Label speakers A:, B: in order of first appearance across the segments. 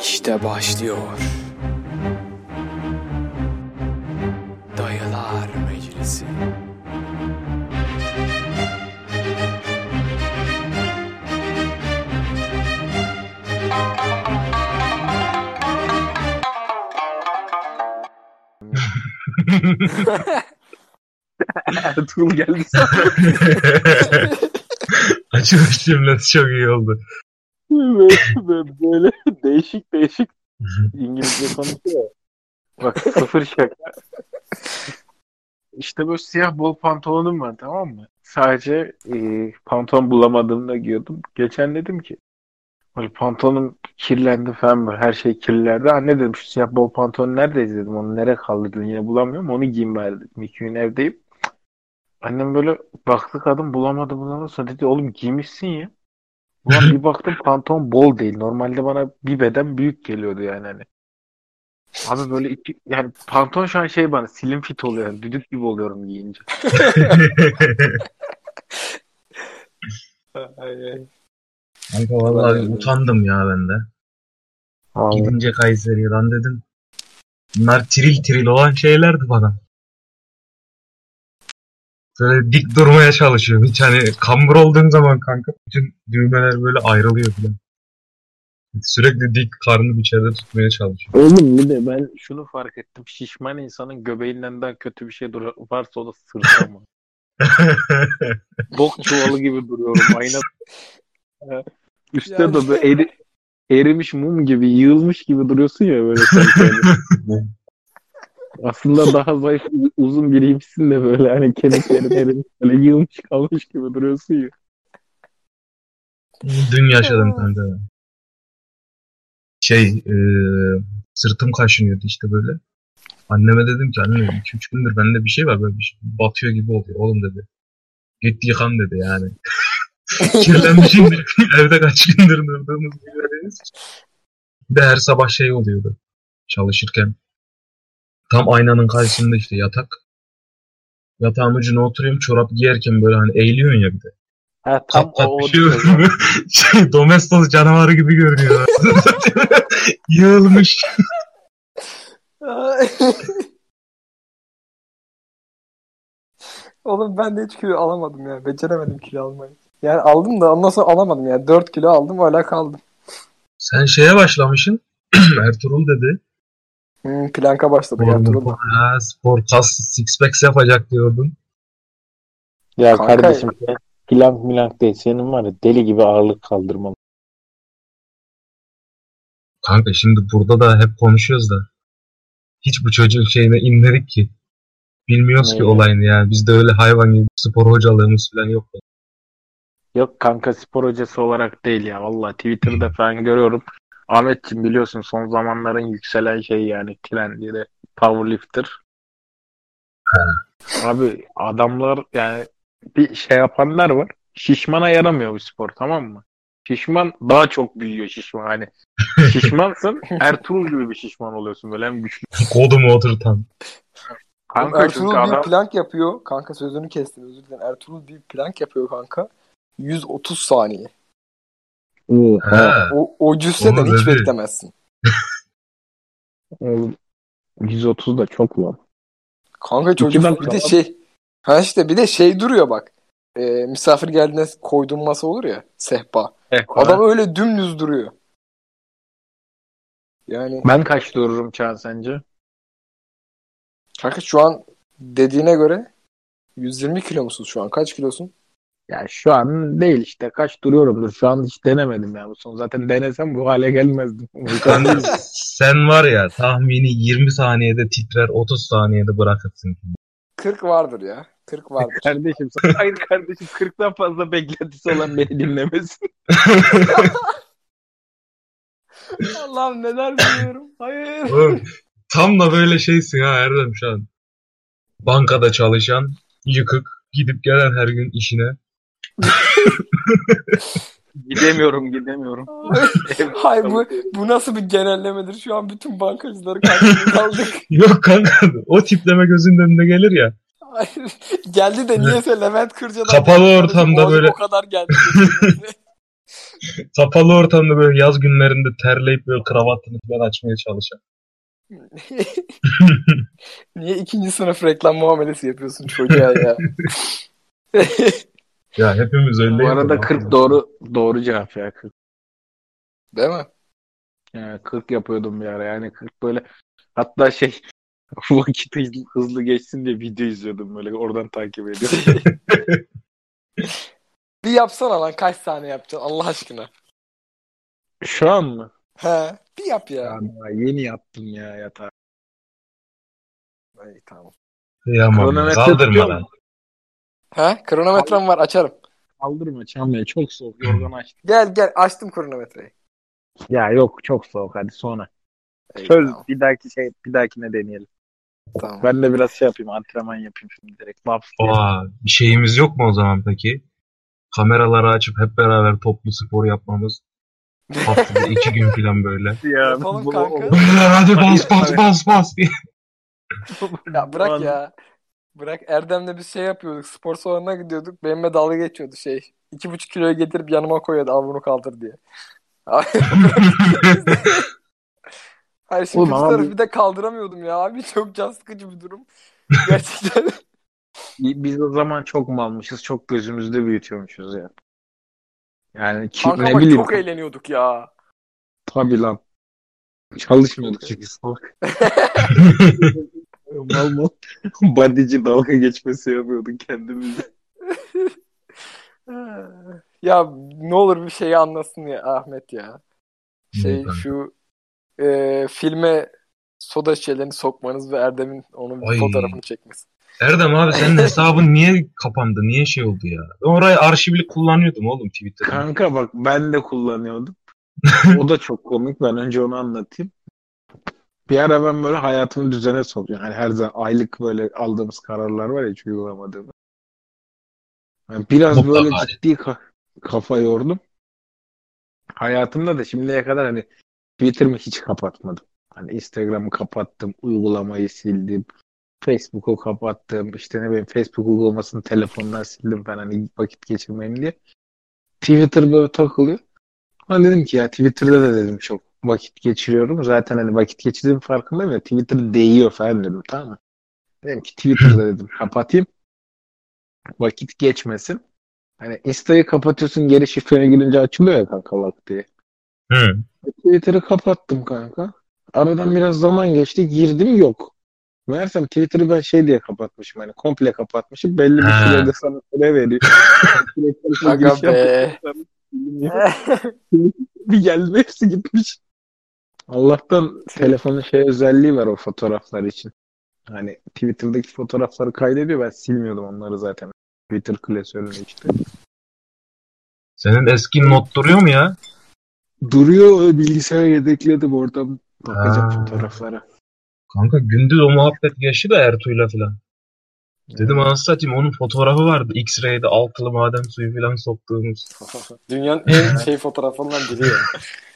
A: İşte başlıyor. Dayılar Meclisi.
B: Ertuğrul geldi
C: Açılış cümlesi çok iyi oldu.
B: Böyle, böyle değişik değişik İngilizce konuşuyor. Bak sıfır şaka. İşte böyle siyah bol pantolonum var tamam mı? Sadece e, pantolon bulamadığımda giyiyordum. Geçen dedim ki böyle pantolonum kirlendi falan böyle her şey kirlerdi. Anne dedim şu siyah bol pantolon nerede dedim onu nereye kaldı dedim yine bulamıyorum onu giyeyim bari dedim. İki gün evdeyim. Annem böyle baktı kadın bulamadı bulamadı sonra dedi oğlum giymişsin ya. Ulan bir baktım pantolon bol değil. Normalde bana bir beden büyük geliyordu yani hani. Abi böyle iki, yani pantolon şu an şey bana slim fit oluyor. Yani, düdük gibi oluyorum giyince.
C: Kanka vallahi utandım ya ben de.
B: Vallahi.
C: Gidince Kayseri'ye lan dedim. Bunlar tiril tiril olan şeylerdi bana. Böyle dik durmaya çalışıyorum. Hiç hani kambur olduğum zaman kanka bütün düğmeler böyle ayrılıyor falan. Sürekli dik karnı bir içeride tutmaya çalışıyorum.
B: Oğlum bir de ben şunu fark ettim. Şişman insanın göbeğinden daha kötü bir şey dur varsa o da sırtı ama. Bok çuvalı gibi duruyorum. Ayna Üstte
D: Yani-
B: de böyle eri, erimiş mum gibi, yığılmış gibi duruyorsun ya böyle sanki hani. Aslında daha zayıf, uzun biriymişsin de böyle hani kemiklerin erimiş, böyle yığılmış kalmış gibi duruyorsun ya.
C: Dün yaşadım kanka. Şey, e, sırtım kaşınıyordu işte böyle. Anneme dedim ki anne 2-3 gündür bende bir şey var böyle bir şey batıyor gibi oluyor oğlum dedi. Git yıkan dedi yani. Kirlenmişimdir. Evde kaç gündür durduğumuz için. Bir de her sabah şey oluyordu. Çalışırken. Tam aynanın karşısında işte yatak. Yatağın ucuna oturuyorum çorap giyerken böyle hani eğiliyorsun ya bir de.
B: Ha, tam
C: Pat pat
B: o, o
C: şey şey, domestos canavarı gibi görünüyor. Yığılmış.
D: Oğlum ben de hiç kilo alamadım ya. Beceremedim kilo almayı. Yani aldım da ondan sonra alamadım yani. 4 kilo aldım hala kaldım.
C: Sen şeye başlamışsın. Ertuğrul dedi.
D: Hmm, planka başladık Ertuğrul.
C: Ha, spor kas six packs yapacak diyordun.
B: Ya
D: Kanka-
B: kardeşim sen plank milank değil. Senin var ya deli gibi ağırlık kaldırman.
C: Kanka şimdi burada da hep konuşuyoruz da. Hiç bu çocuğun şeyine inmedik ki. Bilmiyoruz ki
B: Neyi?
C: olayını yani. Bizde öyle hayvan gibi spor hocalığımız falan yok.
B: Yok kanka spor hocası olarak değil ya. Vallahi Twitter'da falan görüyorum. Ahmetciğim biliyorsun son zamanların yükselen şey yani trendi de powerlifter. Abi adamlar yani bir şey yapanlar var. Şişmana yaramıyor bu spor tamam mı? Şişman daha çok büyüyor şişman hani. Şişmansın Ertuğrul gibi bir şişman oluyorsun böyle hem güçlü.
C: Kodumu oturtan.
B: Kanka
D: Ertuğrul bir
B: adam
D: plank yapıyor. Kanka sözünü kestim özür dilerim. Ertuğrul bir plank yapıyor kanka. 130 saniye.
C: Ha.
D: O, o cüsseden hiç
C: dedi.
D: beklemezsin.
B: Oğlum, 130 da çok lan.
D: Kanka çocuk bir de şey ha işte bir de şey duruyor bak. Ee, misafir geldiğinde koyduğun masa olur ya sehpa. Adam öyle dümdüz duruyor. Yani
B: Ben kaç dururum Çağan sence?
D: kanka şu an dediğine göre 120 kilo musun şu an? Kaç kilosun?
B: Ya şu an değil işte kaç duruyorumdur. Şu an hiç denemedim ya bu son. Zaten denesem bu hale gelmezdim.
C: Sen, sen var ya tahmini 20 saniyede titrer 30 saniyede bırakırsın.
D: 40 vardır ya. 40 vardır.
B: kardeşim sen- hayır kardeşim 40'tan fazla beklentisi olan beni dinlemesin.
D: Allah'ım neler biliyorum. Hayır.
C: Oğlum, Tam da böyle şeysin ha Erdem şu an. Bankada çalışan, yıkık, gidip gelen her gün işine.
B: Gidemiyorum gidemiyorum.
D: Hayır bu, bu nasıl bir genellemedir? Şu an bütün bankacıları karşımıza aldık.
C: Yok kanka o tipleme gözünün önüne gelir ya.
D: Hayır. Geldi de niyeyse Levent Kırca'dan.
C: Kapalı ortamda böyle-
D: O kadar geldi.
C: Kapalı ortamda böyle yaz günlerinde terleyip böyle kravatını falan açmaya çalışan.
D: Niye ikinci sınıf reklam muamelesi yapıyorsun çocuğa ya?
C: Ya hepimiz öyle.
B: Bu arada 40 doğru doğru cevap ya 40.
D: Değil mi?
B: Yani 40 yapıyordum bir ara. Yani 40 böyle hatta şey vakit hızlı, hızlı geçsin diye video izliyordum böyle oradan takip ediyorum.
D: Bir yapsana lan kaç tane yapacaksın Allah aşkına.
B: Şu an mı?
D: He, bir yap ya.
B: Ya daha yeni yaptım ya yatağı.
D: Ay, tamam.
C: Kıyamam.
B: Kronometre tutuyor mu?
D: He, kronometrem var açarım.
B: Kaldırma Çamlı'ya çok soğuk yorgan açtım.
D: Gel gel açtım kronometreyi.
B: Ya yok çok soğuk hadi sonra.
D: İyi,
B: Söz
D: tamam,
B: bir dahaki şey bir dahakine deneyelim.
D: tamam.
B: Ben de biraz şey yapayım antrenman yapayım şimdi direkt. Laps.
C: Aa, bir şeyimiz yok mu o zaman peki? Kameraları açıp hep beraber toplu spor yapmamız. Haftada iki gün falan böyle.
B: Ya,
D: Yapalım
B: bu-
D: kanka.
C: Beyler hadi bas bas bas bas diye.
D: Ya bırak ya. Bırak Erdem'le biz şey yapıyorduk. Spor salonuna gidiyorduk. Benimle dalga geçiyordu şey. İki buçuk kiloya getirip yanıma koyuyordu. Al bunu kaldır diye. Hayır şimdi
B: Oğlum
D: bir tarafı
B: bu-
D: bir de kaldıramıyordum ya abi. Çok can sıkıcı bir durum. Gerçekten.
B: Biz o zaman çok mu almışız? Çok gözümüzde büyütüyormuşuz ya. Yani ki,
D: Kanka
B: ne bileyim.
D: çok eğleniyorduk ya.
B: Tabii lan. Çalışmıyorduk çünkü salak. Mal mal. Bodyci dalga geçmesi yapıyorduk kendimize.
D: ya ne olur bir şeyi anlasın ya Ahmet ya. Şey
C: Neden?
D: şu e, filme soda şişelerini sokmanız ve Erdem'in onun
C: Ay.
D: fotoğrafını çekmesi.
C: Erdem abi senin hesabın niye kapandı? Niye şey oldu ya? Ben orayı arşivlik kullanıyordum oğlum Twitter'da.
B: Kanka bak ben de kullanıyordum. o da çok komik. Ben önce onu anlatayım. Bir ara ben böyle hayatımı düzene sokuyorum. Hani her zaman aylık böyle aldığımız kararlar var ya hiç uygulamadığımız. Yani biraz
C: Mutlaka.
B: böyle ciddi ka- kafa yordum. Hayatımda da şimdiye kadar hani Twitter'ımı hiç kapatmadım. Hani Instagram'ı kapattım, uygulamayı sildim. Facebook'u kapattım. İşte ne bileyim Facebook uygulamasını telefondan sildim falan hani vakit geçirmeyeyim diye. Twitter böyle takılıyor. Ben dedim ki ya Twitter'da da dedim çok vakit geçiriyorum. Zaten hani vakit geçirdiğim farkındayım ya Twitter değiyor falan dedim tamam mı? Dedim ki Twitter'da dedim kapatayım. Vakit geçmesin. Hani Insta'yı kapatıyorsun geri şifrene girince açılıyor ya kanka bak diye.
C: Hı.
B: Twitter'ı kapattım kanka. Aradan biraz zaman geçti girdim yok. Meğersem Twitter'ı ben şey diye kapatmışım hani komple kapatmışım. Belli bir
C: Ha.
B: sürede sana süre veriyor. Sürekli
D: Aga
B: giriş
D: be.
B: bir geldi hepsi gitmiş. Allah'tan telefonun şey özelliği var o fotoğraflar için. Hani Twitter'daki fotoğrafları kaydediyor. Ben silmiyordum onları zaten. Twitter klasörünü işte.
C: Senin eski not duruyor mu ya?
B: Duruyor bilgisayara yedekledim oradan bakacağım
C: Ha.
B: fotoğraflara.
C: Kanka gündüz o muhabbet geçti de Ertuğ'la falan. Dedim anasını satayım onun fotoğrafı vardı. X-ray'de altılı maden suyu falan soktuğumuz.
D: Dünyanın en şey fotoğraflarından biri ya.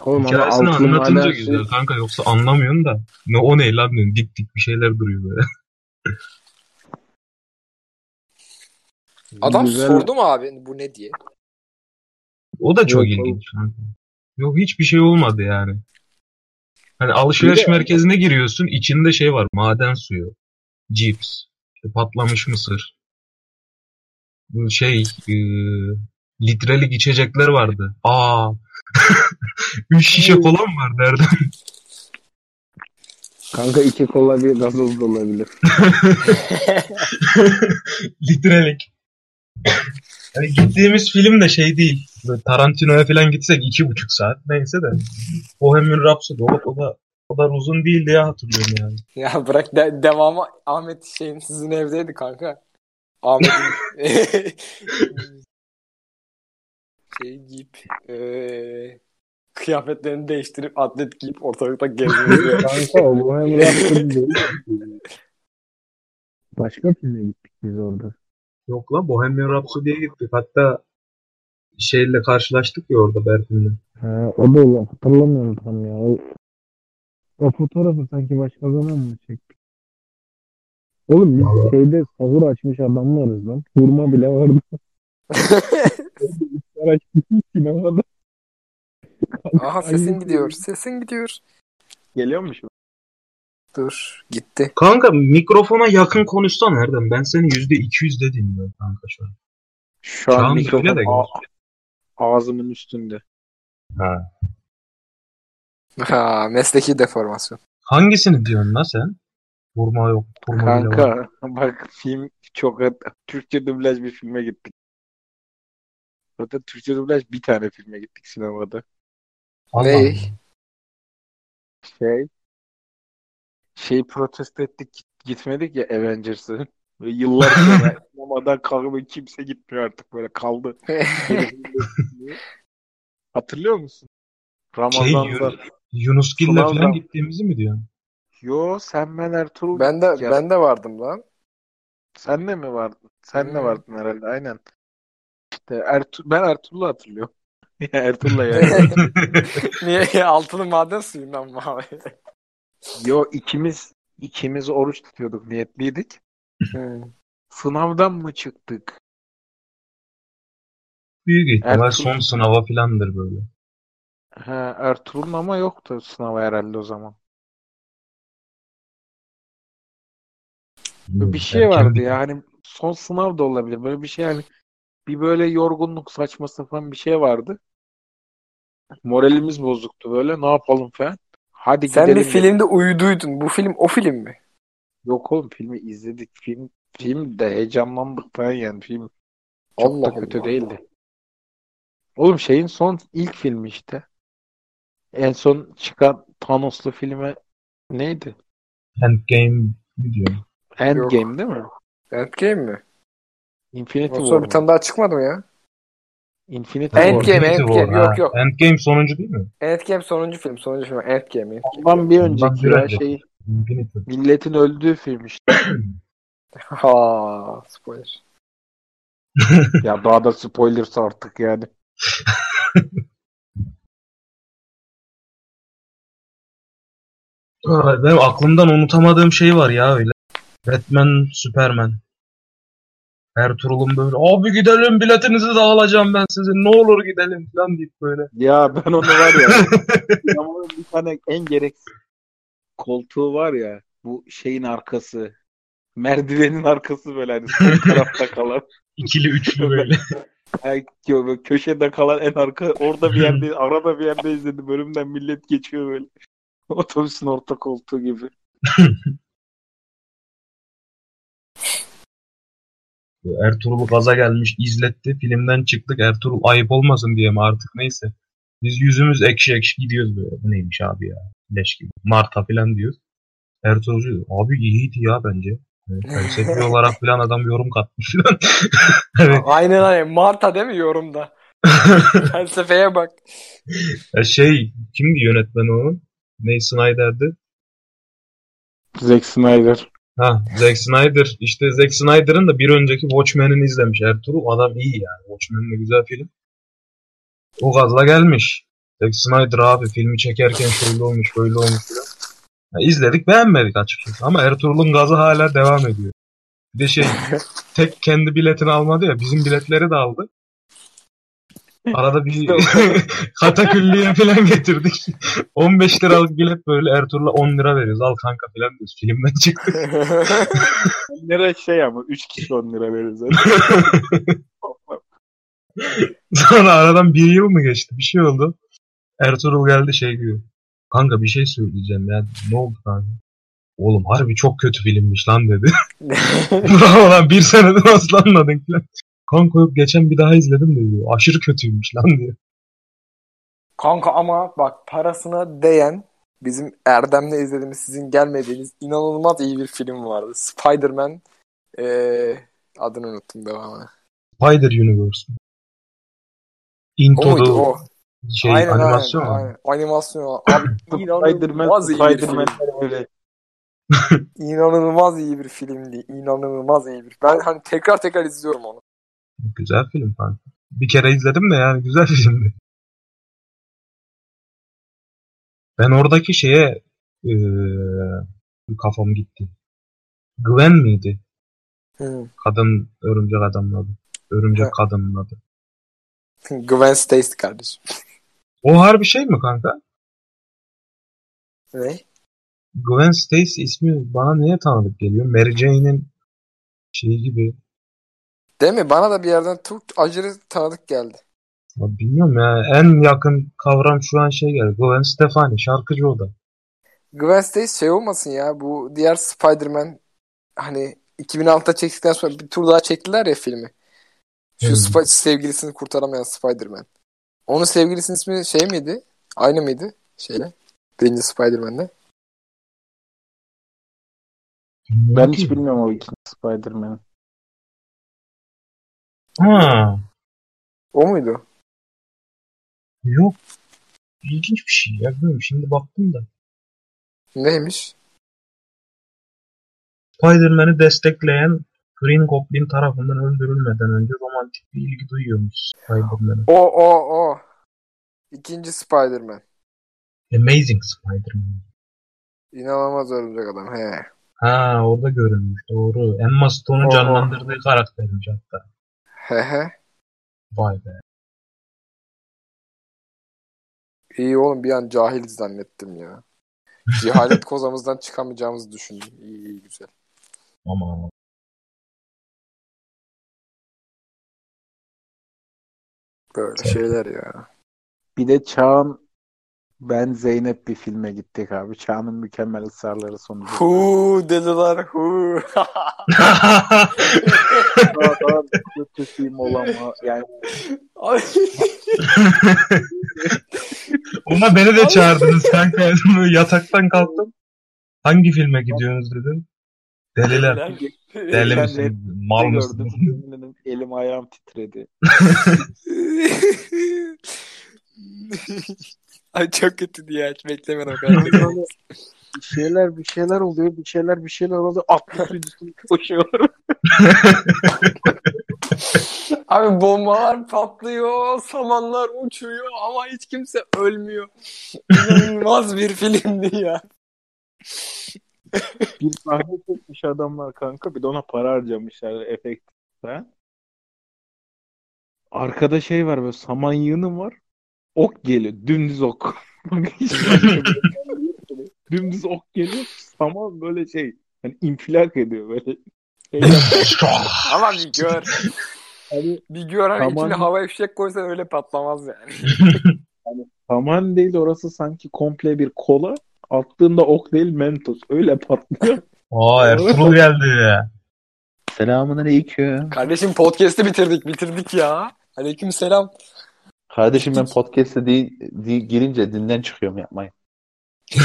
B: Oğlum ama
C: Hikayesini anlatınca
B: maden
C: güzel
B: suyu-
C: kanka yoksa anlamıyorsun da. Ne o ne lan diyorsun. Dik dik bir şeyler duruyor böyle.
D: Adam
B: Güzel.
D: sordu mu abi bu ne diye?
C: O da çok
B: Yok,
C: ilginç. kanka. Yok hiçbir şey olmadı yani. Hani alışveriş
B: de-
C: merkezine giriyorsun içinde şey var maden suyu, cips, işte patlamış mısır, bu şey e, litrelik içecekler vardı. Aa, üç şişe kola mı var derdim.
B: Kanka iki kola bir gazoz da olabilir.
C: litrelik. Yani gittiğimiz film de şey değil. Böyle Tarantino'ya falan gitsek iki buçuk saat neyse de. Bohemian Rhapsody o, o da o kadar uzun değil diye hatırlıyorum yani.
D: Ya bırak de- devamı Ahmet şeyin sizin evdeydi kanka. Ahmet'in şey giyip eee kıyafetlerini değiştirip atlet giyip ortalıkta gezmeyi
B: Kanka o Bohemian Rhapsody değil. Başka filme gittik biz orada.
C: Yok lan Bohemian Rhapsody'ye gittik. Hatta şeyle karşılaştık ya orada Berfin'le.
B: Ha, o da öyle. Hatırlamıyorum tam ya. O, o fotoğrafı sanki başka zaman mı çektik? Oğlum biz
C: Vallahi.
B: şeyde sahur açmış adamlarız lan. Hurma bile vardı. Araç bütün sinemada.
D: Aha sesin gidiyor. Sesin gidiyor.
B: Geliyor mu şu?
D: Dur. Gitti.
C: Kanka mikrofona yakın konuşsan nereden? Ben seni %200'de dinliyorum kanka şu an.
B: Şu
C: Şu
B: an
C: an
B: mikrofon
C: de
B: ağzımın üstünde.
C: Ha.
D: Ha, mesleki deformasyon.
C: Hangisini diyorsun la sen? Vurma yok. Vurma var.
B: Kanka bak film çok Türkçe dublaj bir filme gittik. Zaten Türkçe dublaj bir tane filme gittik sinemada.
C: Allah
D: Ne?
C: Allah.
B: Şey şey protesto ettik git- gitmedik ya Avengers'ı. Ve yıllar sonra sinemadan kalkıp kimse gitmiyor artık böyle kaldı. Hatırlıyor musun?
C: Şey,
B: Ramazan'da.
C: Yu- Yunus Gil'le
B: Sınavdan-
C: falan gittiğimizi mi diyorsun?
B: Yo sen ben Ertuğrul
D: ben de
B: ya.
D: ben de vardım lan.
B: Sen de mi vardın? Sen de
D: Hmm.
B: vardın herhalde aynen. İşte Ertuğ ben Ertuğrul'u hatırlıyorum. Ya Ertuğrul'la yani.
D: Niye altılı maden suyundan mı abi?
B: Yo ikimiz ikimiz oruç tutuyorduk niyetliydik.
D: Hmm.
B: Sınavdan mı çıktık?
C: Büyük ihtimal
B: Ertuğrul-
C: son sınava filandır böyle.
B: Ha, Ertuğrul'un ama yoktu sınavı herhalde o zaman. Böyle bir şey vardı ya hani son sınav da olabilir. Böyle bir şey hani bir böyle yorgunluk saçma sapan bir şey vardı. Moralimiz bozuktu böyle. Ne yapalım falan. Hadi
D: Sen
B: gidelim
D: bir
B: dedik.
D: filmde uyuduydun. Bu film o film mi?
B: Yok oğlum filmi izledik. Film film de heyecanlandık falan yani. Film çok
D: Allah
B: da kötü
D: Allah.
B: değildi. Oğlum şeyin son ilk filmi işte. En son çıkan Thanos'lu filme neydi?
C: Endgame mi diyorsun?
B: Endgame değil mi?
D: Endgame mi?
B: Infinity War
D: sonra bir tane daha çıkmadı mı ya?
B: Infinity War.
D: Endgame, Endgame.
C: War,
D: Yok,
C: ha.
D: yok.
C: Endgame sonuncu değil mi?
D: Endgame sonuncu film. Sonuncu film. Endgame.
B: Ondan bir önceki ya şey
C: Infinity.
B: milletin öldüğü film işte.
D: Ha, spoiler.
B: ya daha da spoilersa artık yani.
C: Benim aklımdan unutamadığım şey var ya öyle. Batman, Superman. Ertuğrul'un böyle abi gidelim biletinizi de alacağım ben sizin ne olur gidelim falan deyip böyle.
B: Ya ben onu var ya. bir tane en gereksiz koltuğu var ya. Bu şeyin arkası. Merdivenin arkası böyle hani sol tarafta kalan.
C: ikili üçlü böyle.
B: Yani böyle köşede kalan en arka. Orada bir yerde arada bir yerde izledim. Bölümden millet geçiyor böyle. Otobüsün orta koltuğu gibi.
C: Ertuğrul gaza gelmiş izletti. Filmden çıktık. Ertuğrul ayıp olmasın diye mi artık neyse. Biz yüzümüz ekşi ekşi gidiyoruz böyle. Bu neymiş abi ya? Leş gibi. Marta falan diyoruz. Ertuğrul diyor, abi iyiydi ya bence. Yani felsefi olarak falan adam yorum katmış falan. Evet.
D: Aynen aynen. Marta değil mi yorumda? Felsefeye bak.
C: Ya şey kimdi yönetmeni onun? Ney Snyder'dı?
B: Zack Snyder.
C: Ha Zack Snyder. İşte Zack Snyder'ın da bir önceki Watchmen'ini izlemiş Ertuğrul. Adam iyi yani. Watchmen de güzel film. O gazla gelmiş. Zack Snyder abi filmi çekerken şöyle olmuş böyle olmuş falan. Ya izledik beğenmedik açıkçası. Ama Ertuğrul'un gazı hala devam ediyor. Bir de şey tek kendi biletini almadı ya bizim biletleri de aldı. Arada bir katakülliye falan getirdik. 15 liralık bilet böyle Ertuğrul'a 10 lira veriyoruz. Al kanka falan diyoruz. Filmden çıktık.
B: 10 lira şey ama 3 kişi 10 lira veririz.
C: Sonra aradan bir yıl mı geçti? Bir şey oldu. Ertuğrul geldi şey diyor. Kanka bir şey söyleyeceğim ya. Ne oldu kanka? Oğlum harbi çok kötü filmmiş lan dedi. Bravo lan bir senedir nasıl anladın falan. Kanka yok geçen bir daha izledim de diyor. Aşırı kötüymüş lan diyor.
D: Kanka ama bak parasına değen bizim Erdem'le izlediğimiz sizin gelmediğiniz inanılmaz iyi bir film vardı. Spider-Man eee, adını unuttum devamını.
C: Spider Universe.
D: O
C: Into
D: muydu
C: the
D: o?
C: şey
D: aynen,
C: animasyon
D: aynen,
C: mu?
D: aynen. Animasyon. Abi
B: Spider-Man,
D: inanılmaz iyi bir
B: Spider-Man
D: film. İnanılmaz iyi bir filmdi. İnanılmaz iyi bir. Ben hani tekrar tekrar izliyorum onu.
C: Güzel film kanka. Bir kere izledim de yani güzel filmdi. Ben oradaki şeye eee kafam gitti. Gwen miydi?
D: Hı.
C: Kadın örümcek adamın adı. Örümcek
D: Evet.
C: kadının adı.
D: Gwen Stacy kardeşim.
C: O harbi şey mi kanka?
D: Ne?
C: Gwen Stacy ismi bana niye tanıdık geliyor? Mary Jane'in şeyi gibi.
D: Değil mi? Bana da bir yerden çok aşırı tanıdık geldi.
C: Ya bilmiyorum ya. En yakın kavram şu an şey geldi. Gwen Stefani. Şarkıcı o da.
D: Gwen Stacy şey olmasın ya bu diğer Spider-Man hani 2006'da çektikten sonra bir tur daha çektiler ya filmi. Şu
C: Hmm.
D: Sp- sevgilisini kurtaramayan Spider-Man. Onun sevgilisinin ismi şey miydi? Aynı mıydı? Şeyle. Birinci Spider-Man'de.
B: Ben hiç bilmiyorum o ikinci Spider-Man'i.
C: Ha.
D: O muydu?
C: Yok. İlginç bir şey ya. Bilmiyorum. Şimdi baktım da.
D: Neymiş?
C: Spider-Man'i destekleyen Green Goblin tarafından öldürülmeden önce romantik bir ilgi duyuyormuş Spider-Man'e.
D: O o o. İkinci Spider-Man.
C: Amazing Spider-Man.
D: İnanılmaz örümcek adam. He.
C: Ha orada görünmüş. Doğru. Emma Stone'un
D: Oho.
C: canlandırdığı karaktermiş hatta.
D: He he.
C: Vay be.
D: İyi oğlum bir an cahil zannettim ya. Cehalet kozamızdan çıkamayacağımızı düşündüm. İyi iyi güzel.
C: Ama
D: Böyle şeyler ya.
B: Bir de Çağan ben Zeynep bir filme gittik abi. Çağan'ın mükemmel ısrarları sonucu.
D: Hu dediler hu.
B: Daha, daha kötü film olama. Yani.
C: Ona beni de çağırdınız kanka. Yataktan kalktım. Hangi filme gidiyorsunuz dedim. Deliler. Deli misin? Mal
B: gördüm.
C: mısın?
B: Elim ayağım titredi.
D: Ay çok kötü diye hiç beklemedim.
B: Bir şeyler bir şeyler oluyor. Bir şeyler bir şeyler oluyor. Atlı sürüsün koşuyor.
D: Abi bombalar patlıyor, samanlar uçuyor ama hiç kimse ölmüyor. İnanılmaz bir filmdi ya.
B: bir sahne çekmiş adamlar kanka. Bir de ona para harcamışlar efekt. Ha? Arkada şey var böyle saman yığını var. Ok geliyor. Dümdüz ok. Dümdüz ok geliyor. Saman böyle şey. Hani infilak ediyor böyle. Şey.
D: Ama bir gör.
B: Hani
D: Bir gör hani
B: Saman-
D: içine hava fişek koysan öyle patlamaz yani.
B: saman değil orası sanki komple bir kola. Attığında ok değil mentos. Öyle patlıyor.
C: Aa Ertuğrul geldi ya.
E: Selamun aleyküm.
D: Kardeşim podcast'i bitirdik bitirdik ya. Aleyküm selam.
E: Kardeşim ben podcast'e değil, değil, girince dinden çıkıyorum yapmayın.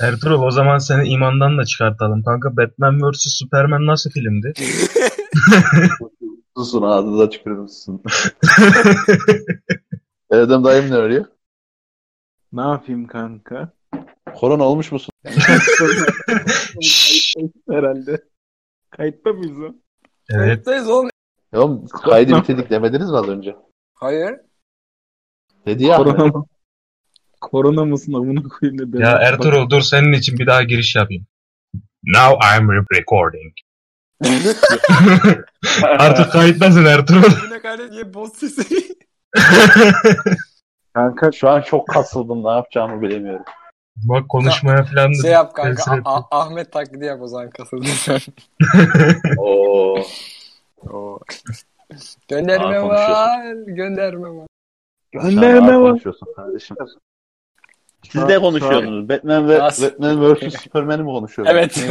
C: Ertuğrul o zaman seni imandan da çıkartalım. Kanka Batman vs Superman nasıl filmdi?
E: Susun ağzınıza tükürürüm susun. Erdem dayım ne arıyor?
B: ne yapayım kanka?
E: Korona olmuş musun?
B: Herhalde. Kayıtta mıyız o?
C: evet.
D: Kayıttayız oğlum.
E: Ya oğlum kaydı bitirdik demediniz mi az önce?
D: Hayır.
E: Dedi ya.
B: Korona mı? Korona mısın amına koyayım ne
C: Ya? Ertuğrul dur senin için bir daha giriş yapayım. Now I'm recording. Artık kayıttasın Ertuğrul.
D: Bu ne kardeş niye boz sesi?
B: Kanka
E: Şu an çok kasıldım ne yapacağımı bilemiyorum.
C: Bak konuşmaya falan da
D: Şey yap kanka
C: tesir
D: A-
C: etti.
D: A- Ahmet taklidi yap o zaman kasıldı sen.
E: Oo.
D: Oo. Gönderme var. Gönderme var.
B: gönderme var.
E: konuşuyorsun kardeşim. Siz ne konuşuyorsunuz? Batman ve
D: Nasıl?
E: Batman vs Superman'i mi konuşuyorsunuz?
D: Evet.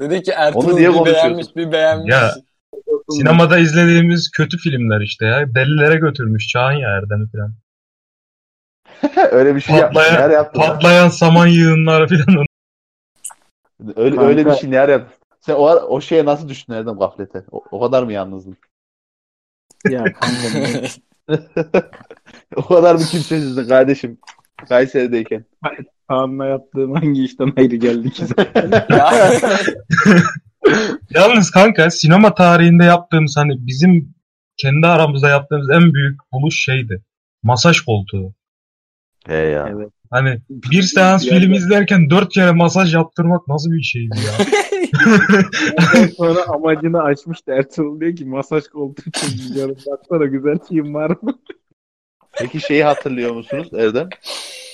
D: Dedi ki Ertuğrul bir beğenmiş bir beğenmiş.
C: Ya. Sinemada izlediğimiz kötü filmler işte ya. Delilere götürmüş Çağan ya Erdem'i falan.
E: öyle bir şey yapmış.
C: Patlayan-
E: lan?
C: Patlayan saman yığınları falan.
E: Öyle,
B: Kanka-
E: öyle bir şey nerede yaptın? Sen o, o şeye nasıl düştün Erdem gaflete? O, o kadar mı yalnızdın?
B: Ya kanka
E: o kadar mı kimsesizdin kardeşim? Kayseri'deyken.
B: Kaan'la yaptığım hangi işten ayrı geldi ki zaten.
D: ya.
C: Yalnız kanka sinema tarihinde yaptığımız hani bizim kendi aramızda yaptığımız en büyük buluş şeydi. Masaj koltuğu.
E: He ya.
B: Evet.
C: Hani bir seans
B: Yani-
C: film izlerken dört kere masaj yaptırmak nasıl bir şeydi ya?
B: Sonra amacını açmış da Ertuğrul diyor ki masaj koltuğu çizeceğim. Baksana güzel şeyim var mı?
E: Peki şeyi hatırlıyor musunuz Erdem?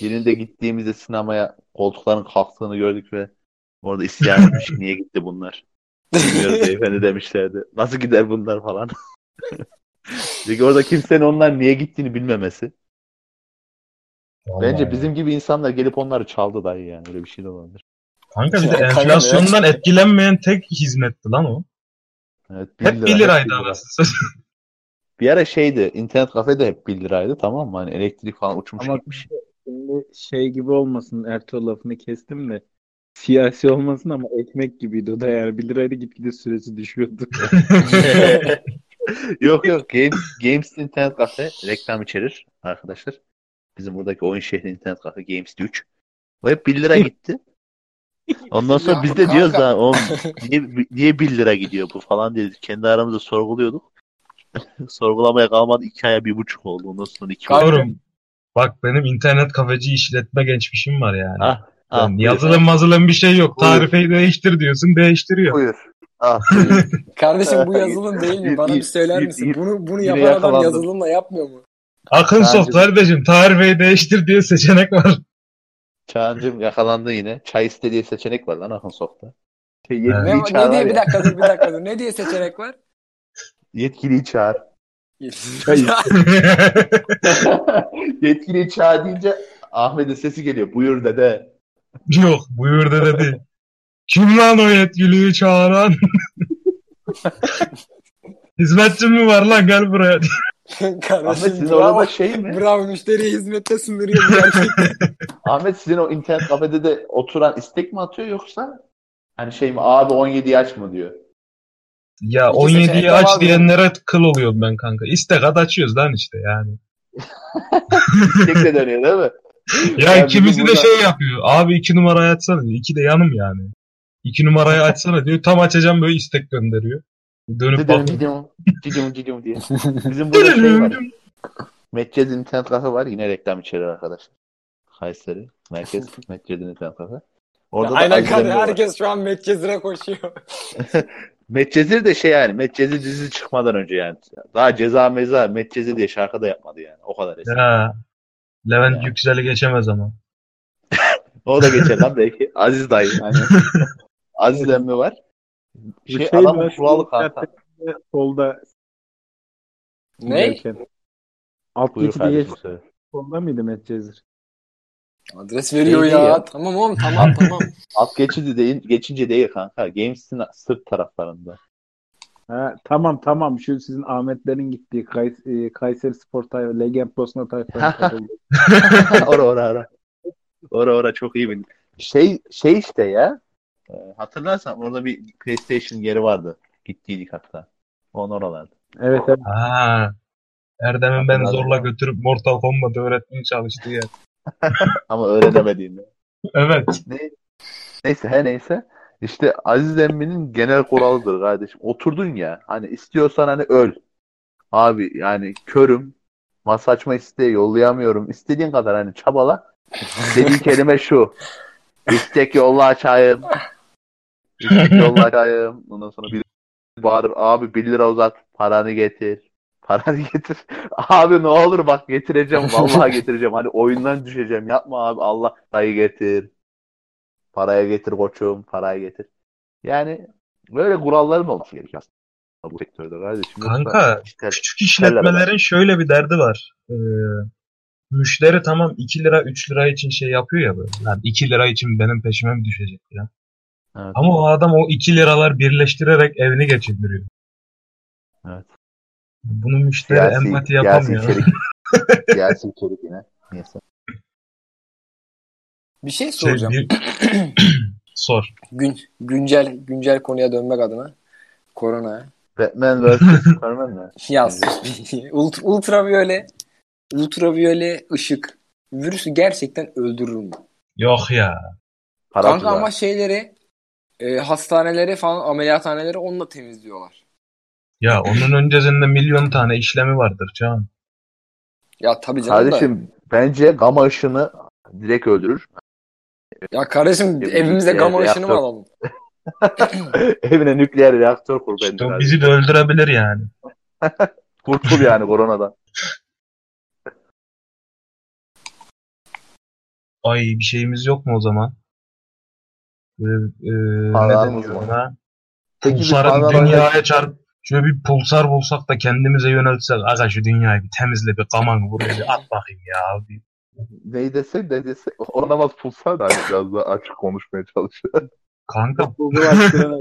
E: Birinde gittiğimizde sinemaya koltukların kalktığını gördük ve orada isyan etmiş. Niye gitti bunlar? Bilmiyoruz beyefendi demişlerdi. Nasıl gider bunlar falan. Çünkü orada kimsenin onlar niye gittiğini bilmemesi.
C: Vallahi
E: Bence bizim gibi insanlar gelip onları çaldı dayı yani. Öyle bir şey de olabilir.
C: Kanka bir de enflasyondan etkilenmeyen tek hizmetti lan o.
E: Evet,
C: Hep 1
E: hep
C: liraydı
E: bir lira.
C: anasını.
E: Bir ara şeydi. internet kafede hep 1 liraydı tamam mı? Hani elektrik falan uçmuş
B: Ama
E: gitmiş.
B: şimdi şey gibi olmasın Ertuğrul lafını kestim de siyasi olmasın ama ekmek gibiydi o da yani 1 liraydı gitgide süresi düşüyordu.
E: yok yok. Games, Games internet kafe reklam içerir arkadaşlar. Bizim buradaki oyun şehri internet kafe Games 3. O hep 1 lira gitti. Ondan sonra
D: Ya
E: biz de diyoruz
D: kanka.
E: da oğlum niye, niye 1 lira gidiyor bu falan dedik. Kendi aramızda sorguluyorduk. Sorgulamaya kalmadı. 2 aya 1,5 oldu. Ondan sonra 2
D: Kanka,
E: oldu.
C: Diyorum. Bak benim internet kafeci işletme geçmişim var yani.
E: Ah, ah,
C: Yani
E: buyur.
C: yazılım mazılım bir şey yok.
E: Buyur.
C: Tarifeyi değiştir diyorsun değiştiriyor.
E: Buyur. Ah,
D: Kardeşim bu yazılım değil mi? Bana bir söyler misin? Bunu bunu yapan adam yazılımla yapmıyor mu?
C: Akın soft
E: de.
C: kardeşim tarifeyi değiştir diye seçenek var.
E: Çağancım yakalandı yine. Çay iste diye seçenek var lan Akın Soft'ta. Şey.
D: Ne, ne
E: çağır
D: diye
E: var
D: bir
E: ya.
D: dakika dur bir dakika dur. Ne diye seçenek var?
E: Yetkiliyi çağır. Yetkiliyi çağır deyince Ahmet'in sesi geliyor. Buyur dede.
C: Yok buyur da dedi. Kim lan o yetkiliyi çağıran? Hizmetçi mi var lan gel buraya.
E: Ahmet
D: Kardeşim
E: sizin
D: bravo.
E: orada şey mi?
D: Bravo müşteriye hizmette bu gerçekten.
E: Ahmet sizin o internet kafede de oturan istek mi atıyor yoksa hani şey mi abi 17'yi aç mı diyor.
C: ya
D: İki
C: 17'yi
D: seçenek de
C: aç diyenlere kıl oluyorum ben kanka. İstek at açıyoruz lan işte yani.
E: İstekle dönüyor değil mi?
C: Ya
E: Ya
C: kimisi de
E: burada-
C: şey yapıyor. Abi iki numarayı açsana diyor. İki de yanım yani. İki numarayı açsana diyor. Tam açacağım böyle istek gönderiyor. Dönüp bakıyor.
E: cidim cidim cidim diye. Bizim burada şey var. Metcez internet kafe var. Yine reklam içerir arkadaşlar. Kayseri. Merkez Metcez internet kafe. Orada da
D: Aynen kanka
E: Emre var.
D: herkes şu an Medcezir'e koşuyor.
E: Medcezir de şey yani Medcezir dizisi çıkmadan önce yani. Daha ceza meza Medcezir diye şarkı da yapmadı yani. O kadar eski.
C: Ya. Levent
E: Ya.
C: Yüksel'i geçemez ama.
E: O da geçer lan belki. Aziz dayı. Aynen. Aziz emmi var.
B: Bu
E: Şey,
B: şey var,
E: kuralı kanka.
B: Solda
D: Ne?
B: giderken. Alt
E: Buyur
B: geçidi geç solda mıydı Medcezir?
D: Adres veriyor
E: Neydi
D: ya.
E: ya?
D: Tamam oğlum tamam tamam.
E: Alt geçidi değil, geçince değil kanka. Games'in sırt taraflarında.
B: Ha, tamam tamam şu sizin Ahmetlerin gittiği Kays e, Kayseri Spor tayfa Legend Bosna katıldığı.
E: ora ora ora. Ora ora çok iyi bildin. Şey şey işte ya. E, hatırlarsan orada bir PlayStation yeri vardı. Gittiydik hatta. On oralarda.
B: Evet evet.
C: Ha. Erdem'in ben zorla götürüp Mortal Kombat öğretmeye çalıştığı yer.
E: Ama öğrenemediğinde.
C: Evet.
E: Ne? Neyse her neyse. İşte Aziz Emmi'nin genel kuralıdır kardeşim. Oturdun ya hani istiyorsan hani öl. Abi yani körüm. Masa açma isteği yollayamıyorum. İstediğin kadar hani çabala. Dediği kelime şu. İstek yolla açayım. İstek yolla açayım. Ondan sonra bir bağırır. Abi 1 lira uzat. Paranı getir. Paranı getir. Abi ne olur bak getireceğim. Vallahi getireceğim. Hani oyundan düşeceğim. Yapma abi. Allah dayı getir. Paraya getir koçum. Parayı getir. Yani böyle kuralların olması gerekiyor aslında bu sektörde kardeşim.
C: Kanka,
E: işler-
C: Küçük işletmelerin şöyle bir derdi var. Ee, müşteri tamam 2 lira 3 lira için şey yapıyor ya böyle. Yani 2 lira için benim peşime mi düşecek ya?
E: Evet.
C: Ama o adam o 2 liralar birleştirerek evini geçindiriyor.
E: Evet.
C: Bunu müşteri
E: Siyasi-
C: empati
E: siyasi
C: yapamıyor.
E: içerik. siyasi içerik yine. Neyse.
D: Bir şey
C: Şey,
D: soracağım.
C: bir- Sor.
D: Gün, güncel güncel konuya dönmek adına. Korona.
E: Batman vs Superman mi?
D: Ya. Ultra, ultraviyole ultraviyole ışık virüsü gerçekten öldürür mü?
C: Yok ya.
E: Para
D: Kanka ama şeyleri e, hastaneleri falan ameliyathaneleri onunla temizliyorlar.
C: Ya onun öncesinde milyon tane işlemi vardır Can.
D: Ya tabii canım da.
E: Kardeşim bence gama ışını direkt öldürür.
D: Ya kardeşim
E: Ya,
D: evimizde
E: ya,
D: gama ışını mı alalım?
E: Evine nükleer reaktör kur
C: İşte
E: bence.
C: bizi de öldürebilir yani.
E: Kurtul yani koronadan.
C: Ay bir şeyimiz yok mu o zaman? Ee, e, ne deniyor ona?
E: Peki
C: Pulsarın dünyaya çarp şöyle bir pulsar bulsak da kendimize yöneltsek aga şu dünyayı bir temizle bir kaman buraya bir at bakayım ya. Bir-
E: Neyi desek ne desek. Oranamaz pulsar da hani biraz daha açık konuşmaya çalışıyor.
C: Kanka
B: açtığına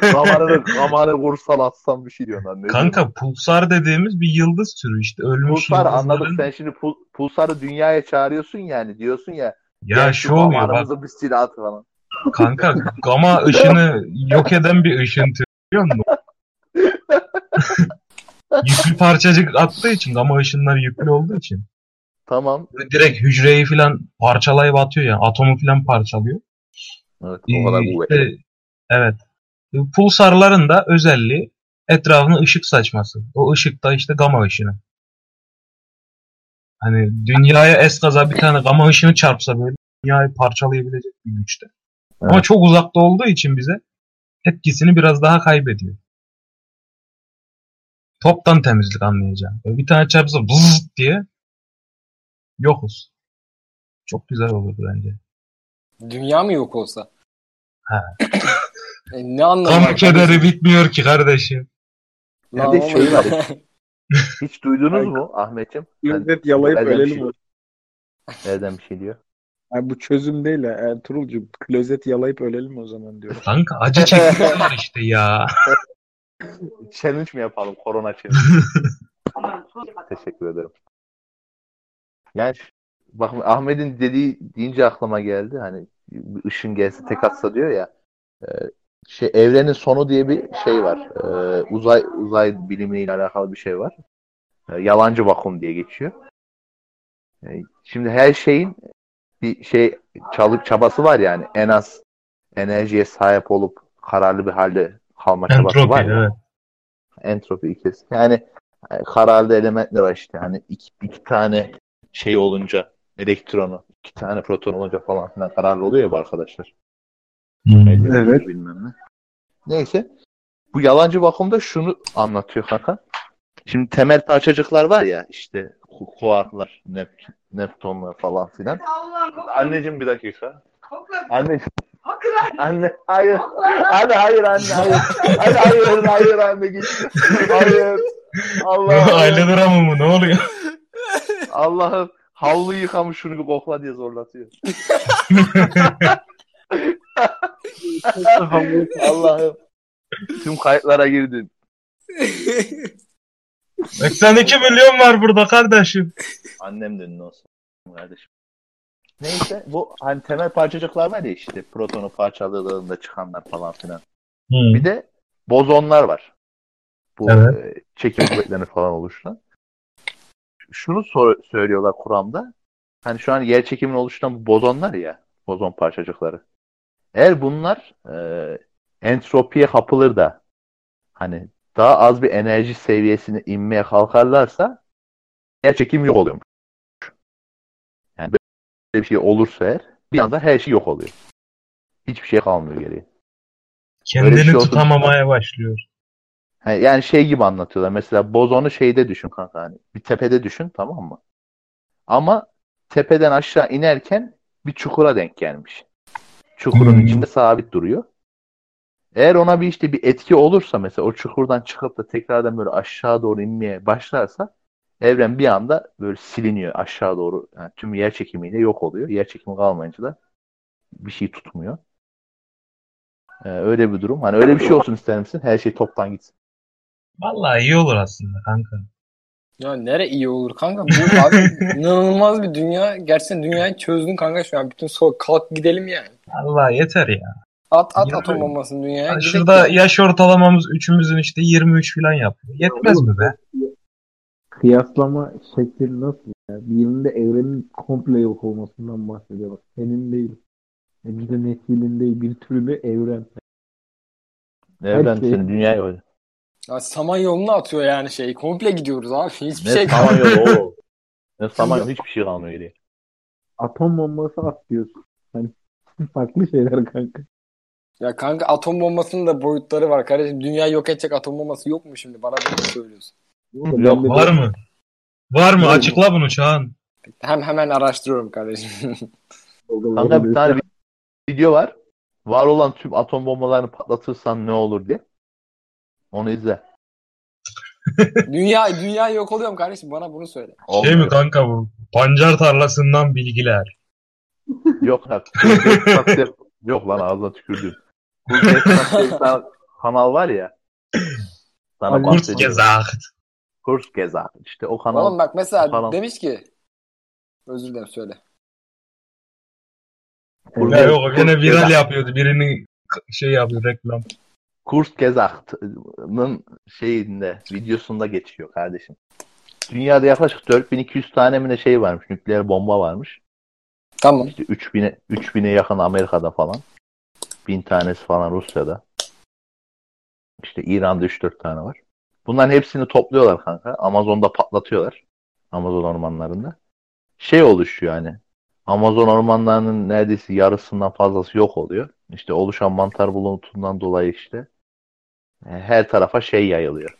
E: kamanını, kamanı vursal atsam bir şey diyorsun lan. Ne
C: kanka pulsar dediğimiz bir yıldız türü işte ölmüş
E: Pulsar anladık
C: yıldızların-
E: sen şimdi pul, pulsarı dünyaya çağırıyorsun yani diyorsun ya.
C: Ya şu oluyor bak
E: bir silah falan.
C: Kanka gama ışını yok eden bir ışın türü biliyor musun? yüklü parçacık attığı için gama ışınları yüklü olduğu için
E: Tamam.
C: böyle direkt hücreyi falan parçalayıp atıyor ya atomu falan parçalıyor.
E: Evet o kadar
C: Ee, işte, evet. Pulsarların da özelliği etrafına ışık saçması. O ışık da işte gama ışını. Hani dünyaya eskaza bir tane gama ışını çarpsa böyle dünyayı parçalayabilecek bir güçte. Ama
E: Evet.
C: çok uzakta olduğu için bize etkisini biraz daha kaybediyor. Toptan temizlik anlayacağım. Böyle bir tane çarpsa bzzz diye yokuz. Çok güzel olurdu bence.
D: Dünya mı yok olsa?
C: Ha.
D: E, ne anlamı var
C: kederi bitmiyor ki kardeşim.
E: Bir de şey var. Hiç duydunuz mu Ahmetciğim? Sen
B: Millet yalayıp ölelim.
E: şey-. Nereden bir şey diyor?
B: Yani bu çözüm değil ha. Ertuğrul'cum klozet yalayıp ölelim o zaman diyorum.
C: Kanka acı çekiyorlar işte ya.
E: Challenge mi yapalım? Korona challenge. Teşekkür ederim. Yani bak Ahmet'in dediği deyince aklıma geldi. Hani bir ışın gelse tek atsa diyor ya. e, şey evrenin sonu diye bir şey var. E, uzay uzay bilimiyle alakalı bir şey var. E, yalancı vakum diye geçiyor. Şimdi her şeyin bir şey çalıp çabası var yani en az enerjiye sahip olup kararlı bir halde kalma çabası
C: Entropi
E: var ya
C: evet.
E: entropi ilkesi. Yani e, kararlı elementler var işte. Hani iki, iki tane şey olunca elektronu, iki tane proton olunca falan filan kararlı oluyor ya bu arkadaşlar.
C: Hmm.
B: Evet.
E: Bilmem ne. Neyse. Bu yalancı vakumda şunu anlatıyor kanka. Şimdi temel parçacıklar var ya işte ku- kuarklar, Nep Neptonlar falan filan. Anneciğim bir dakika. Anne. Anne hayır. Anne hayır anne hayır. Anne hayır hayır anne git. Hayır. Allah
C: Aile dramı mı ne oluyor?
E: Allah'ım havlu yıkamış şunu bir kokla diye zorlatıyor. Allah'ım. Tüm kayıtlara girdin.
C: 82 milyon var burada kardeşim.
E: Annem de ne olsun kardeşim. Neyse bu hani temel parçacıklar var ya işte protonu parçaladığında çıkanlar falan filan. Bir de bozonlar var. Bu
C: Evet.
E: e, çekim kuvvetlerini falan oluşturan. Şunu sor- söylüyorlar Kur'an'da. Hani şu an yer çekiminin oluşturan bu bozonlar ya. Bozon parçacıkları. Eğer bunlar e, entropiye kapılır da hani daha az bir enerji seviyesine inmeye kalkarlarsa yer çekim yok oluyor. Yani böyle bir şey olursa eğer bir anda her şey yok oluyor. Hiçbir şey kalmıyor geriye.
C: Kendini
E: şey olsun.
C: tutamamaya başlıyor.
E: Ha, Yani şey gibi anlatıyorlar. Mesela bozonu şeyde düşün kanka. Hani bir tepede düşün tamam mı? Ama tepeden aşağı inerken bir çukura denk gelmiş. Çukurun
C: Hmm.
E: içinde sabit duruyor. Eğer ona bir işte bir etki olursa mesela o çukurdan çıkıp da tekrardan böyle aşağı doğru inmeye başlarsa evren bir anda böyle siliniyor aşağı doğru. Yani tüm yer çekimiyle yok oluyor. Yer çekimi kalmayınca da bir şey tutmuyor. Ee, öyle bir durum. Hani öyle bir şey olsun ister misin? Her şey toptan gitsin.
C: Vallahi iyi olur aslında kanka.
D: Ya nere iyi olur kanka? Bu abi inanılmaz bir dünya. Gerçekten dünyayı çözdün kanka şu an. Bütün so kalk gidelim yani.
C: Vallahi yeter ya.
D: At at
C: Ya,
D: atom bombasını dünyaya.
C: Yani şurada
D: yani.
C: yaş ortalamamız üçümüzün işte 23 falan yapıyor. Yetmez mi be?
B: Kıyaslama şekli nasıl ya? Birinde evrenin komple yok olmasından bahsediyor. Bak, senin değil. E, Bir de neslin değil. Bir türlü evren.
E: Evren
B: şey-
E: senin dünyayı öyle.
D: Ya Samanyolu'na atıyor yani şey. Komple gidiyoruz abi. Hiçbir
E: Ne
D: şey
E: samanyolu
D: kalmıyor.
E: o. Ne samanyolu hiçbir şey kalmıyor geriye.
B: atom bombası at diyorsun. Hani farklı şeyler kanka.
D: Ya kanka atom bombasının da boyutları var kardeşim. Dünya yok edecek atom bombası yok mu şimdi? Bana bunu söylüyorsun.
E: Yok,
C: Var mı? Var mı? Açıkla bunu Çağan.
D: Hem hemen araştırıyorum kardeşim.
E: Kanka bir tane video var. Var olan tüm atom bombalarını patlatırsan ne olur diye. Onu izle.
D: dünya dünya yok oluyor mu kardeşim? Bana bunu söyle.
C: Şey mi kanka bu? Pancar tarlasından bilgiler.
E: Yok lan. Yok lan ağzına tükürdüm. Kanal var ya. Sana
B: Kurs
C: Kurs
E: bahsediyorum.
C: gezaht.
E: Kurs Gezak. İşte o kanal.
D: Oğlum bak mesela
E: Falan.
D: demiş ki özür dilerim söyle.
E: Kurs,
C: Ya yok gene
E: Kurs
C: viral yapıyordu. Birini şey yapıyor reklam.
E: Kurs Gezak'ın şeyinde videosunda geçiyor kardeşim. Dünyada yaklaşık 4200 tane mi ne şey varmış. Nükleer bomba varmış.
D: Tamam.
E: İşte 3000'e 3000'e yakın Amerika'da falan. 1000 tanesi falan Rusya'da. İşte İran'da 3-4 tane var. Bunların hepsini topluyorlar kanka. Amazon'da patlatıyorlar. Amazon ormanlarında. Şey oluşuyor hani. Amazon ormanlarının neredeyse yarısından fazlası yok oluyor. İşte oluşan mantar bulutundan dolayı işte e, her tarafa şey yayılıyor.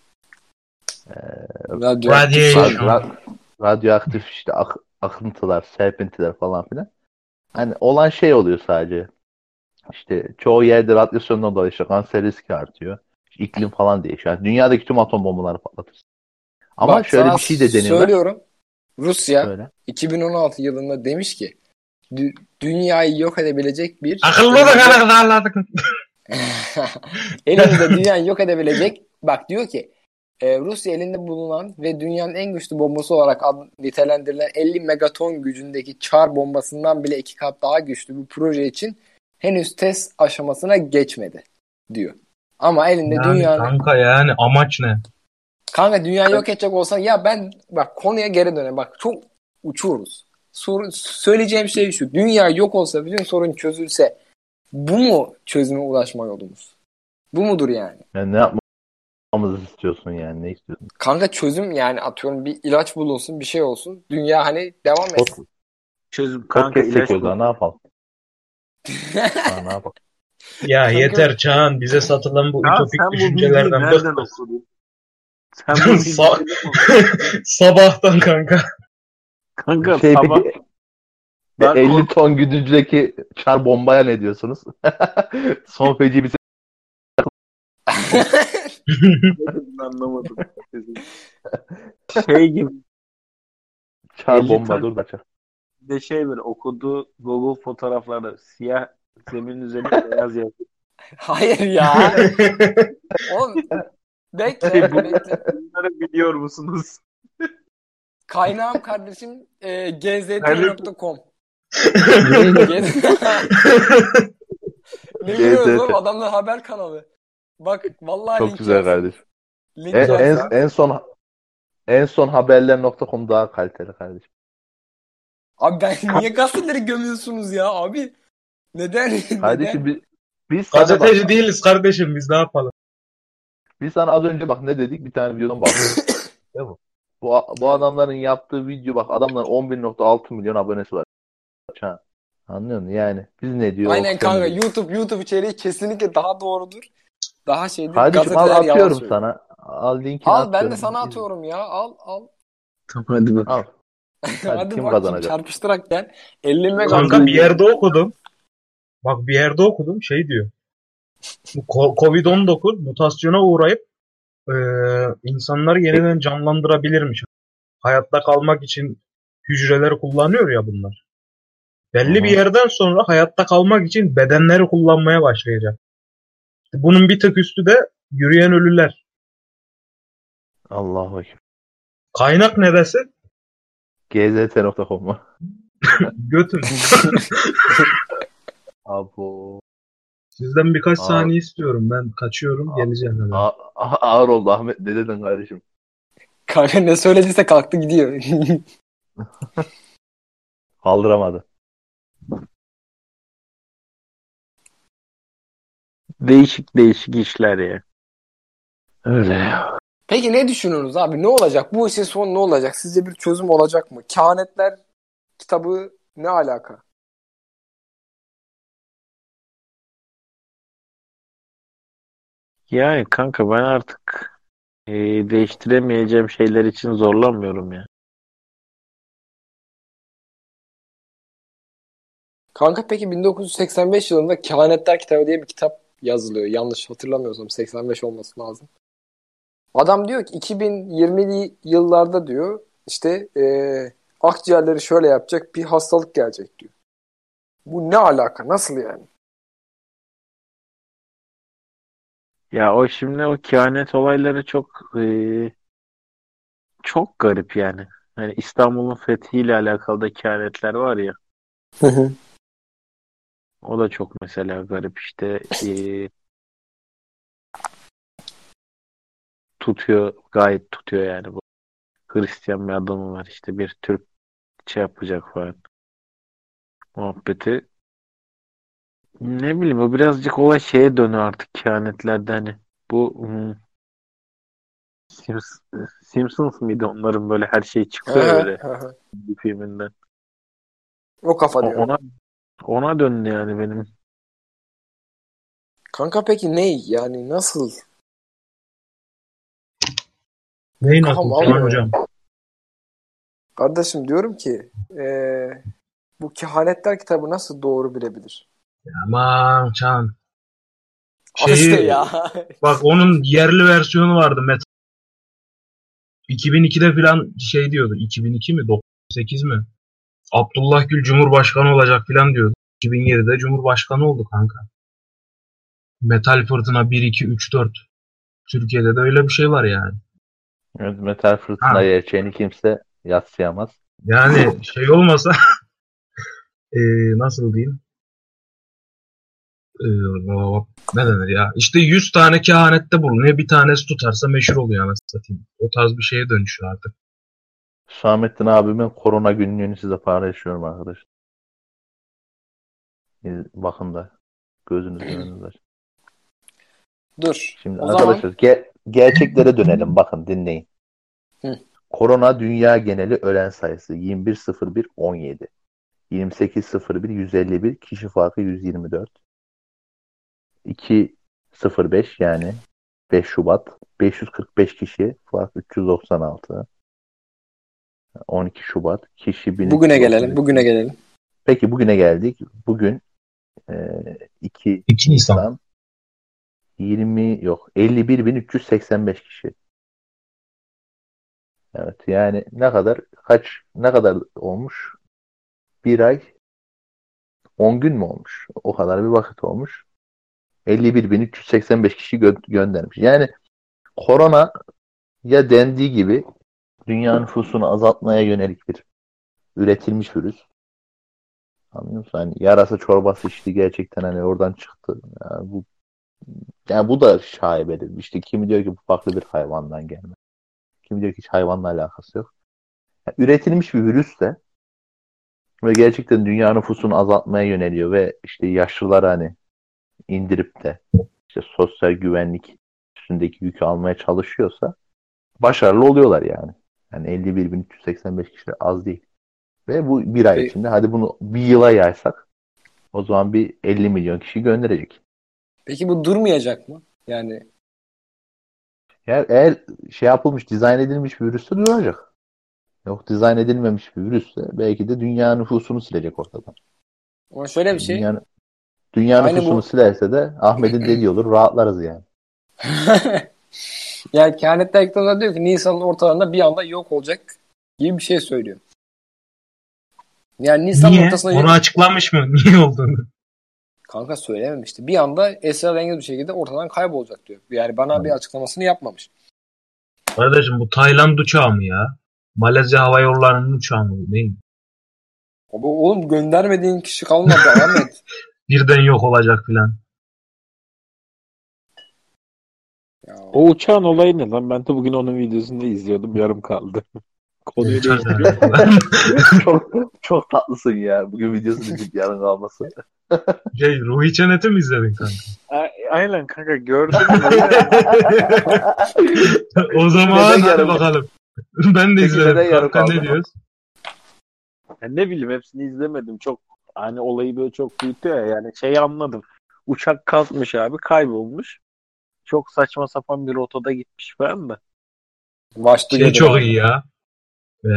D: Radyo.
C: Radiation.
E: Ra- radyoaktif işte ak- akıntılar, serpintiler falan filan. Hani olan şey oluyor sadece. İşte çoğu yerde radyasyondan dolayı işte kanser riski artıyor. İklim falan değişiyor. Yani dünyadaki tüm atom bombaları patlatırsın. Ama
D: Bak,
E: şöyle bir şey de deniyor.
D: Söylüyorum. Rusya
E: Böyle.
D: 2016 yılında demiş ki "Dü- dünyayı yok edebilecek bir
C: Akıllı da kadar darladık.
D: elimizde dünyayı yok edebilecek bak diyor ki e, Rusya elinde bulunan ve dünyanın en güçlü bombası olarak ad- nitelendirilen 50 megaton gücündeki çar bombasından bile iki kat daha güçlü bu proje için henüz test aşamasına geçmedi diyor. Ama elinde
C: Yani
D: dünyanın
C: kanka yani amaç ne?
D: Kanka dünyayı yok edecek olsan ya ben bak konuya geri dönelim. Bak çok uçuyoruz. Soru, söyleyeceğim şey şu. Dünya yok olsa bütün sorun çözülse bu mu çözüme ulaşma yolumuz? Bu mudur yani?
E: Yani ne yapmamızı istiyorsun yani? Ne istiyorsun?
D: Kanka çözüm yani atıyorum bir ilaç bulunsun bir şey olsun. Dünya hani devam etsin.
B: Çözüm kanka
E: Podcast
B: ilaç
E: çekiyoruz
B: bul.
E: daha ne yapalım? Ne yapalım?
C: Ya
D: Kanka-
C: yeter Çağan bize satılan bu
B: Ya
C: ütopik
B: sen bu
C: düşüncelerden
B: nereden
C: bıktık.
B: okudun? Sen bu
C: Sa-
B: nereden?
C: Sabahtan kanka.
B: Kanka
E: Şey
B: sabah
E: peki,
B: ben
E: 50 ton güdücüdeki çar bombaya ne diyorsunuz? Son feci bir
B: anlamadım. şey gibi
E: çar
B: 50
E: bomba
B: ton-
E: dur da çar.
B: De şey böyle okuduğu Google fotoğraflarda siyah zemin üzerinde beyaz yazıyor.
D: Hayır ya. Oğlum bekle, bekle.
B: Bunları biliyor musunuz?
D: Kaynağım kardeşim e, gzt.com. ne biliyorsun
E: GZT.
D: oğlum adamlar haber kanalı. Bak vallahi
E: Çok
D: link
E: güzel kardeşim.
D: Link
E: En, en, en son en son haberler.com daha kaliteli kardeşim.
D: Abi ben niye gazeteleri gömüyorsunuz ya abi? Neden?
E: Kardeşim biz, biz bak,
C: Gazeteci değiliz kardeşim biz ne yapalım?
E: biz sana az önce bak ne dedik bir tane videodan baktık. Değil mi? Bu, bu adamların yaptığı video bak adamların 11.6 milyon abonesi var. Ha. Anlıyor musun? Yani biz ne diyor?
D: Aynen kanka
E: konu-
D: YouTube YouTube içeriği kesinlikle daha doğrudur. Daha şeydir.
E: Kardeşim al atıyorum sana. Al linkini
D: Al ben
E: atıyorum.
D: de sana atıyorum ya. Al al.
B: Tamam hadi bak.
E: Al.
D: Hadi,
E: kim
D: bak
E: kazanacak?
D: çarpıştırak gel. 50 mega.
C: Kanka bir yerde okudum. Bak bir yerde okudum şey diyor. Bu ko- Covid-19 mutasyona uğrayıp eee insanları yeniden canlandırabilirmiş. Hayatta kalmak için hücreleri kullanıyor ya bunlar. Belli
E: hı.
C: bir yerden sonra hayatta kalmak için bedenleri kullanmaya başlayacak. Bunun bir tık üstü de yürüyen ölüler.
E: Allahu Ekber.
C: Kaynak neresi?
E: gzt.com mu?
C: Götün.
E: Abo.
C: Sizden birkaç
E: Aa.
C: saniye istiyorum. Ben kaçıyorum.
E: Aa.
C: Geleceğim hemen.
E: A- a- ağır oldu Ahmet. Ne dedin kardeşim?
D: Kanka ne söylediyse kalktı gidiyor.
E: Kaldıramadı.
B: Değişik değişik işler ya. Öyle ya.
D: Peki ne düşünüyorsunuz abi? Ne olacak? Bu işin sonu ne olacak? Sizce bir çözüm olacak mı? Kehanetler kitabı Ne alaka?
B: Yani kanka ben artık e, değiştiremeyeceğim şeyler için zorlanmıyorum ya.
D: Kanka peki 1985 yılında Kehanetler Kitabı diye bir kitap yazılıyor. Yanlış hatırlamıyorsam 85 olması lazım. Adam diyor ki 2020'li yıllarda diyor işte eee akciğerleri şöyle yapacak bir hastalık gelecek diyor. Bu ne alaka? Nasıl yani?
B: Ya o şimdi o kehanet olayları çok e, çok garip yani. Hani İstanbul'un fethiyle alakalı da kehanetler var ya. O da çok mesela garip işte e, tutuyor gayet tutuyor yani bu. Hristiyan bir adamı var işte bir Türk şey yapacak falan. Muhabbeti. Ne bileyim o birazcık olay şeye dönüyor artık kehanetlerde hani. Bu hmm, Sims- Simpsons mıydı onların böyle her şey çıkıyor ya böyle bir filminden.
D: O kafa diyor.
B: Ona ona döndü yani benim.
D: Kanka peki ne? Yani nasıl?
C: Neyin aklı
D: almıyor.
C: hocam?
D: Kardeşim diyorum ki eee, bu Kehanetler kitabı nasıl doğru bilebilir?
C: Aman Can. Şeyi-
D: işte ya.
C: Bak onun yerli versiyonu vardı Met 2002'de filan şey diyordu. 2002 mi? 98 mi? Abdullah Gül Cumhurbaşkanı olacak filan diyordu. 2007'de Cumhurbaşkanı oldu kanka. Metal Fırtına 1, 2, 3, 4. Türkiye'de de öyle bir şey var yani.
E: Evet, metal fırtına gerçeğini kimse yatsıyamaz.
C: Yani şey olmasa eee, nasıl diyeyim? Eee, ne denir ya? İşte 100 tane kehanette bulunuyor. Bir tanesi tutarsa meşhur oluyor anasını satayım. O tarz bir şeye dönüşüyor artık.
E: Hüsamettin abimin korona günlüğünü size paylaşıyorum arkadaşlar. Bakın da gözünüzün önünde.
D: Dur.
E: Şimdi
D: O zaman
E: arkadaşlar ge- gerçeklere dönelim. Bakın dinleyin.
D: Hı.
E: Korona dünya geneli ölen sayısı 21.01.17. 28.01 151 kişi farkı 124. 2.05 yani 5 Şubat 545 kişi fark 396. 12 Şubat kişi 1333.
D: bugüne gelelim. Bugüne gelelim.
E: Peki bugüne geldik. Bugün e, 2
C: 2 Nisan.
E: Nisan 20 yok 51.385 kişi. Evet yani ne kadar kaç ne kadar olmuş? Bir ay 10 gün mü olmuş? O kadar bir vakit olmuş. 51.385 kişi gö- göndermiş. Yani korona ya dendiği gibi dünya nüfusunu azaltmaya yönelik bir üretilmiş virüs. Anlıyor musun? Hani yarasa çorbası içti gerçekten hani oradan çıktı. Yani bu yani bu da şaibeli. İşte kimi diyor ki bu farklı bir hayvandan gelme. Kimi diyor ki hiç hayvanla alakası yok. Yani üretilmiş bir virüs de ve gerçekten dünya nüfusunu azaltmaya yöneliyor ve işte yaşlılar hani indirip de işte sosyal güvenlik üstündeki yükü almaya çalışıyorsa başarılı oluyorlar yani. Yani 51.385 kişi az değil. Ve bu bir ay
D: Peki.
E: içinde hadi bunu bir yıla yaysak o zaman bir 50 milyon kişi gönderecek.
D: Peki bu durmayacak mı? Yani
E: Yani eğer şey yapılmış, dizayn edilmiş bir virüsse duracak. Yok dizayn edilmemiş bir virüsse belki de dünya nüfusunu silecek ortadan.
D: ama şöyle bir şey.
E: Dünya, dünya
D: Aynı
E: nüfusunu
D: bu-
E: silerse de Ahmet'in dediği olur rahatlarız yani.
D: yani kehanetler kitabında diyor ki Nisan'ın ortalarında bir anda yok olacak gibi bir şey söylüyor. Yani Nisan'ın
C: Niye?
D: ortasında
C: Onu açıklamış mı? Niye olduğunu?
D: Kanka söylememişti. Bir anda esrarengiz bir şekilde ortadan kaybolacak diyor. Yani bana bir açıklamasını yapmamış.
C: Kardeşim bu Tayland uçağı mı ya? Malezya Hava Yolları'nın uçağı mı? bu? Değil mi?
D: Ama oğlum göndermediğin kişi kalmadı Ahmet.
C: Birden yok olacak filan.
D: Ya,
B: O uçağın olayı ne lan? Ben de bugün onun videosunu izliyordum. Yarım kaldı. Konuyu değiştiriyor.
C: yani.
E: çok çok tatlısın ya. Bugün videosunu izleyip yarın kalması.
C: şey, Ruhi Çenet'i mi izledin kanka?
B: A- Aynen kanka gördüm.
C: o zaman
E: Neden
C: hadi bakalım. ben de izledim. Kanka ne diyoruz?
B: Ya ne bileyim hepsini izlemedim. Çok hani olayı böyle çok büyütüyor ya. Yani şeyi anladım. Uçak kalkmış abi kaybolmuş. Çok saçma sapan bir rotada gitmiş falan da.
D: Watch
C: Şey çok iyi ya. Ee,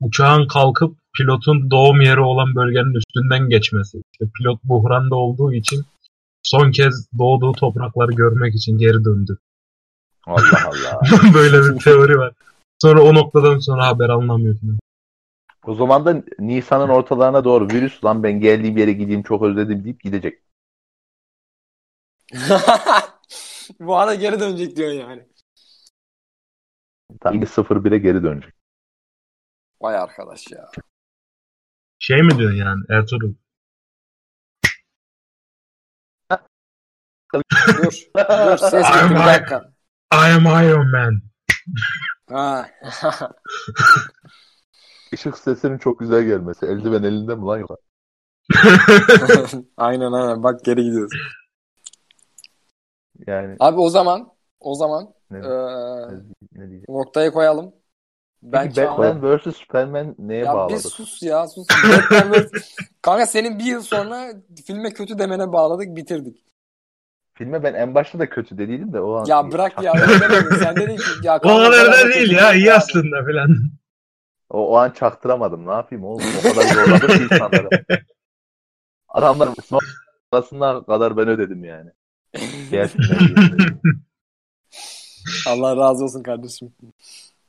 C: uçağın kalkıp pilotun doğum yeri olan bölgenin üstünden geçmesi. İşte pilot buhranda olduğu için son kez doğduğu toprakları görmek için geri döndü.
E: Allah Allah.
C: Böyle bir teori var. Sonra o noktadan sonra haber alınamıyor. falan.
E: o zaman da Nisan'ın ortalarına doğru virüs lan ben geldiğim yere gideyim çok özledim deyip gidecek.
D: Bu arada geri dönecek diyorsun yani.
E: Tam 01'e geri dönecek.
D: Vay arkadaş ya.
C: Şey mi diyorsun yani Ertuğrul?
D: Dur. Dur ses getir bir dakika.
C: I am Iron Man.
D: Ha.
E: Işık sesinin çok güzel gelmesi. Eldiven elinde mi lan yok?
D: aynen aynen. Bak geri gidiyoruz.
E: Yani
D: Abi o zaman o zaman
E: ne,
D: eee,
E: ne diyeceğim?
D: noktayı koyalım. Ben
E: Peki Batman vs Superman neye
D: Ya bir
E: bağladık?
D: sus ya sus. Batman vs- Kanka senin bir yıl sonra filme kötü demene bağladık bitirdik.
E: Filme ben en başta da kötü dediydim de o an.
D: Ya bırak ya. Sen dedin ki ya
C: O kadar değil ya iyi aslında filan.
E: O, o an çaktıramadım. Ne yapayım oğlum? O kadar zorladım ki insanları. Adamlar arasında kadar ben ödedim yani. Diye.
D: Allah razı olsun kardeşim.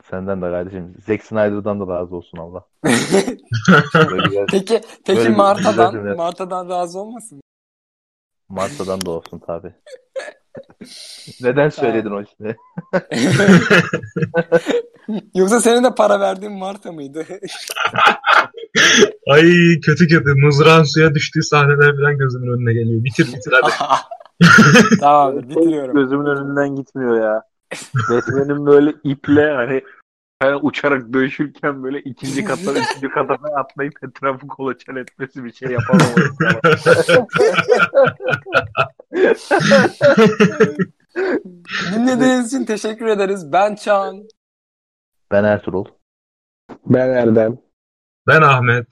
E: Senden de kardeşim. Zack Snyder'dan da razı olsun Allah. Güzel-
D: peki peki Marta'dan
E: güzel.
D: Marta'dan razı olmasın?
E: Marta'dan da olsun tabi. Neden söyledin o işte?
D: Yoksa senin de para verdiğin Marta mıydı?
C: Ay kötü kötü mızrağın suya düştüğü sahneler falan gözümün önüne geliyor. Bitir bitir hadi.
D: tamam bitiriyorum.
B: Gözümün önünden gitmiyor ya. Batman'in böyle iple hani ben uçarak dövüşürken böyle ikinci kattan üçüncü katına atlayıp etrafı kolaçan etmesi bir şey yapamamış.
D: Dinlediğiniz için teşekkür ederiz. Ben Çağan.
E: Ben Ertuğrul.
B: ben Erdem.
C: Ben Ahmet.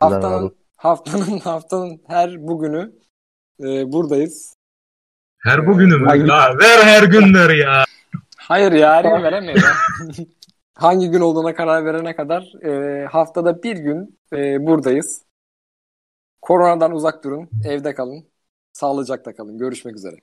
D: Haftanın haftanın haftanın her bugünü e, buradayız.
C: Her bugünü mü?
B: Hangi-
C: ver her günleri ya.
D: Hayır ya her gün ya. Hangi gün olduğuna karar verene kadar e, haftada bir gün e, buradayız. Koronadan uzak durun, evde kalın, sağlıcakla kalın. Görüşmek üzere.